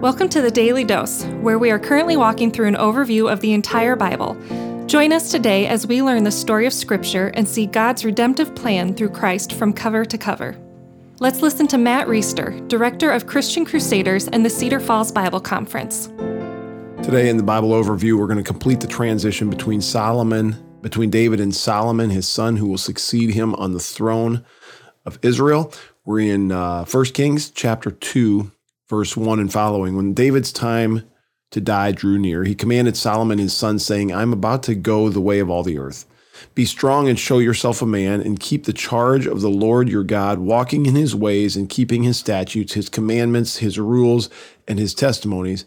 Welcome to the Daily Dose, where we are currently walking through an overview of the entire Bible. Join us today as we learn the story of Scripture and see God's redemptive plan through Christ from cover to cover. Let's listen to Matt Reisetter, Director of Christian Crusaders and the Cedar Falls Bible Conference. Today in the Bible overview, we're going to complete the transition between Solomon, between David and Solomon, his son who will succeed him on the throne of Israel. We're in uh, 1 Kings chapter 2, verse 1 and following. When David's time to die drew near, he commanded Solomon his son, saying, I'm about to go the way of all the earth. Be strong and show yourself a man, and keep the charge of the Lord your God, walking in his ways and keeping his statutes, his commandments, his rules, and his testimonies,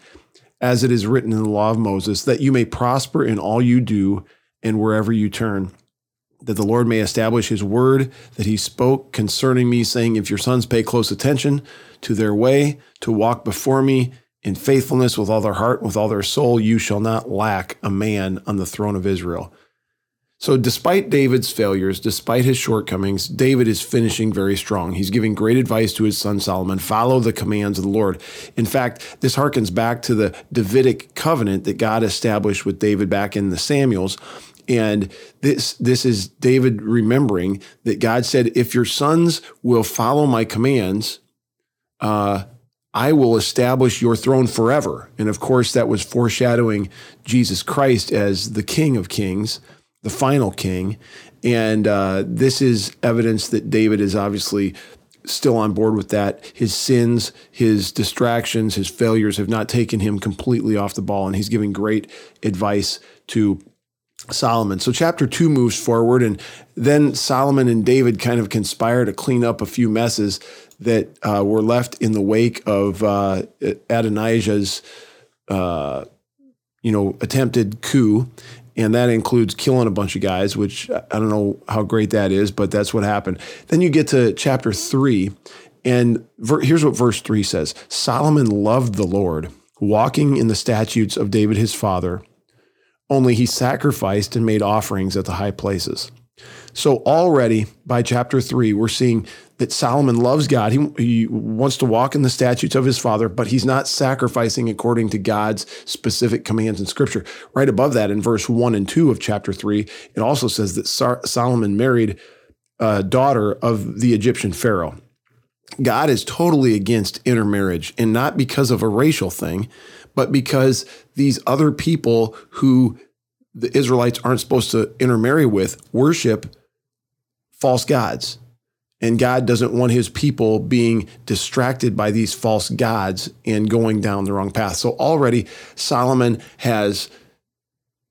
as it is written in the law of Moses, that you may prosper in all you do and wherever you turn that the Lord may establish his word that he spoke concerning me, saying, If your sons pay close attention to their way, to walk before me in faithfulness with all their heart, with all their soul, you shall not lack a man on the throne of Israel. So, despite David's failures, despite his shortcomings, David is finishing very strong. He's giving great advice to his son Solomon follow the commands of the Lord. In fact, this harkens back to the Davidic covenant that God established with David back in the Samuels and this this is David remembering that God said, "If your sons will follow my commands, uh, I will establish your throne forever." And of course, that was foreshadowing Jesus Christ as the King of Kings, the final King. And uh, this is evidence that David is obviously still on board with that. His sins, his distractions, his failures have not taken him completely off the ball, and he's giving great advice to Solomon. So chapter two moves forward, and then Solomon and David kind of conspire to clean up a few messes that uh, were left in the wake of uh, Adonijah's, uh, you know, attempted coup, and that includes killing a bunch of guys. Which I don't know how great that is, but that's what happened. Then you get to chapter three, and ver- here's what verse three says: Solomon loved the Lord, walking in the statutes of David his father only he sacrificed and made offerings at the high places. So already by chapter three, we're seeing that Solomon loves God. He, he, wants to walk in the statutes of his father, but he's not sacrificing according to God's specific commands in scripture. Right above that, in verse one and two of chapter three, it also says that Solomon married a daughter of the Egyptian Pharaoh. God is totally against intermarriage, and not because of a racial thing, but because these other people who the Israelites aren't supposed to intermarry with worship false gods. And God doesn't want his people being distracted by these false gods and going down the wrong path. So already Solomon has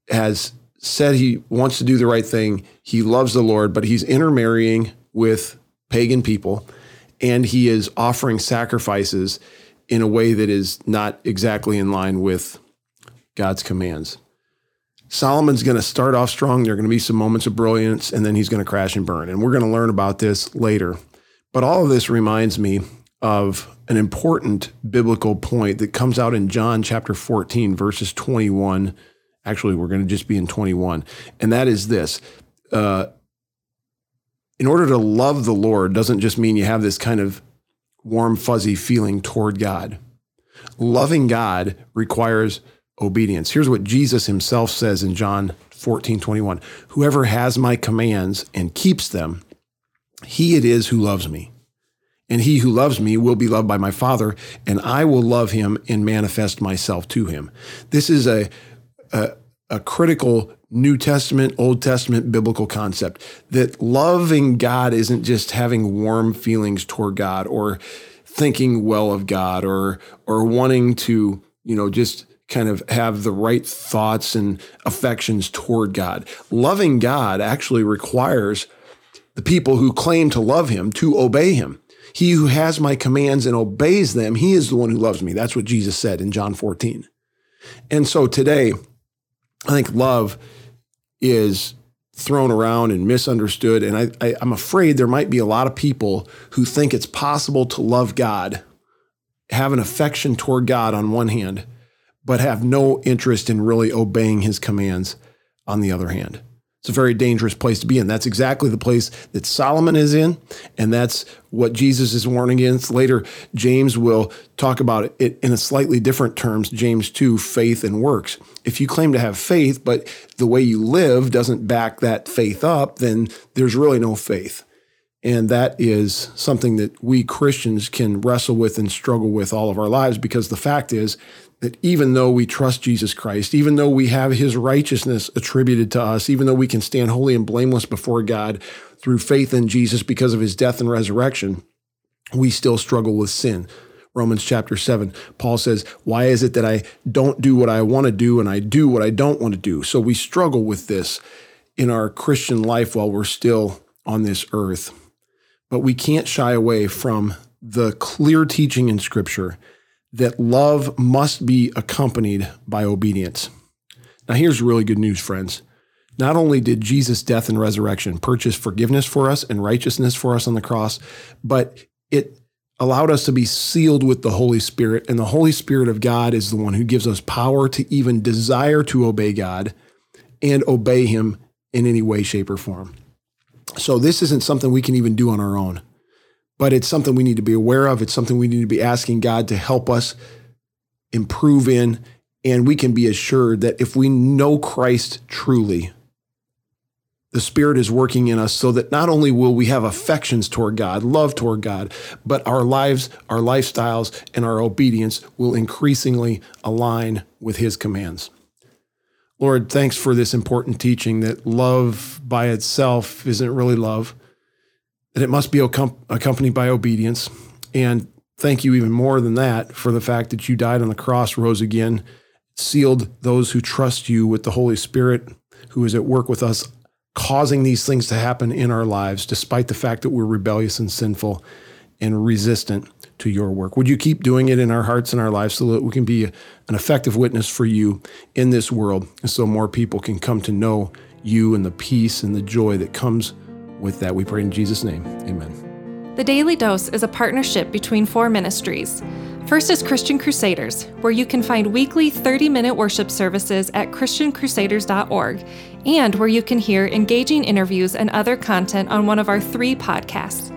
has said he wants to do the right thing. He loves the Lord, but he's intermarrying with pagan people and he is offering sacrifices in a way that is not exactly in line with God's commands. Solomon's going to start off strong. There are going to be some moments of brilliance, and then he's going to crash and burn. And we're going to learn about this later. But all of this reminds me of an important biblical point that comes out in John chapter 14, verses 21. Actually, we're going to just be in 21. And that is this uh, in order to love the Lord doesn't just mean you have this kind of warm, fuzzy feeling toward God. Loving God requires obedience. Here's what Jesus himself says in John 14, 21. Whoever has my commands and keeps them, he it is who loves me. And he who loves me will be loved by my Father, and I will love him and manifest myself to him. This is a, a, a critical New Testament, Old Testament biblical concept that loving God isn't just having warm feelings toward God or thinking well of God or or wanting to, you know, just kind of have the right thoughts and affections toward God. Loving God actually requires the people who claim to love him to obey him. He who has my commands and obeys them, he is the one who loves me. That's what Jesus said in John 14. And so today, I think love is thrown around and misunderstood. And I, I, I'm afraid there might be a lot of people who think it's possible to love God, have an affection toward God on one hand, but have no interest in really obeying his commands on the other hand. It's a very dangerous place to be in. That's exactly the place that Solomon is in, and that's what Jesus is warning against. Later, James will talk about it in a slightly different terms. James 2, faith and works. If you claim to have faith, but the way you live doesn't back that faith up, then there's really no faith. And that is something that we Christians can wrestle with and struggle with all of our lives because the fact is that even though we trust Jesus Christ, even though we have his righteousness attributed to us, even though we can stand holy and blameless before God through faith in Jesus because of his death and resurrection, we still struggle with sin. Romans chapter 7, Paul says, Why is it that I don't do what I want to do and I do what I don't want to do? So we struggle with this in our Christian life while we're still on this earth. But we can't shy away from the clear teaching in Scripture that love must be accompanied by obedience. Now, here's really good news, friends. Not only did Jesus' death and resurrection purchase forgiveness for us and righteousness for us on the cross, but it allowed us to be sealed with the Holy Spirit. And the Holy Spirit of God is the one who gives us power to even desire to obey God and obey Him in any way, shape, or form. So, this isn't something we can even do on our own but it's something we need to be aware of. It's something we need to be asking God to help us improve in. And we can be assured that if we know Christ truly, the Spirit is working in us so that not only will we have affections toward God, love toward God, but our lives, our lifestyles, and our obedience will increasingly align with His commands. Lord, thanks for this important teaching that love by itself isn't really love that it must be accompanied by obedience. And thank you even more than that for the fact that you died on the cross, rose again, sealed those who trust you with the Holy Spirit who is at work with us, causing these things to happen in our lives, despite the fact that we're rebellious and sinful and resistant to your work. Would you keep doing it in our hearts and our lives so that we can be an effective witness for you in this world, and so more people can come to know you and the peace and the joy that comes with that, we pray in Jesus' name. Amen. The Daily Dose is a partnership between four ministries. First is Christian Crusaders, where you can find weekly 30 minute worship services at ChristianCrusaders.org, and where you can hear engaging interviews and other content on one of our three podcasts.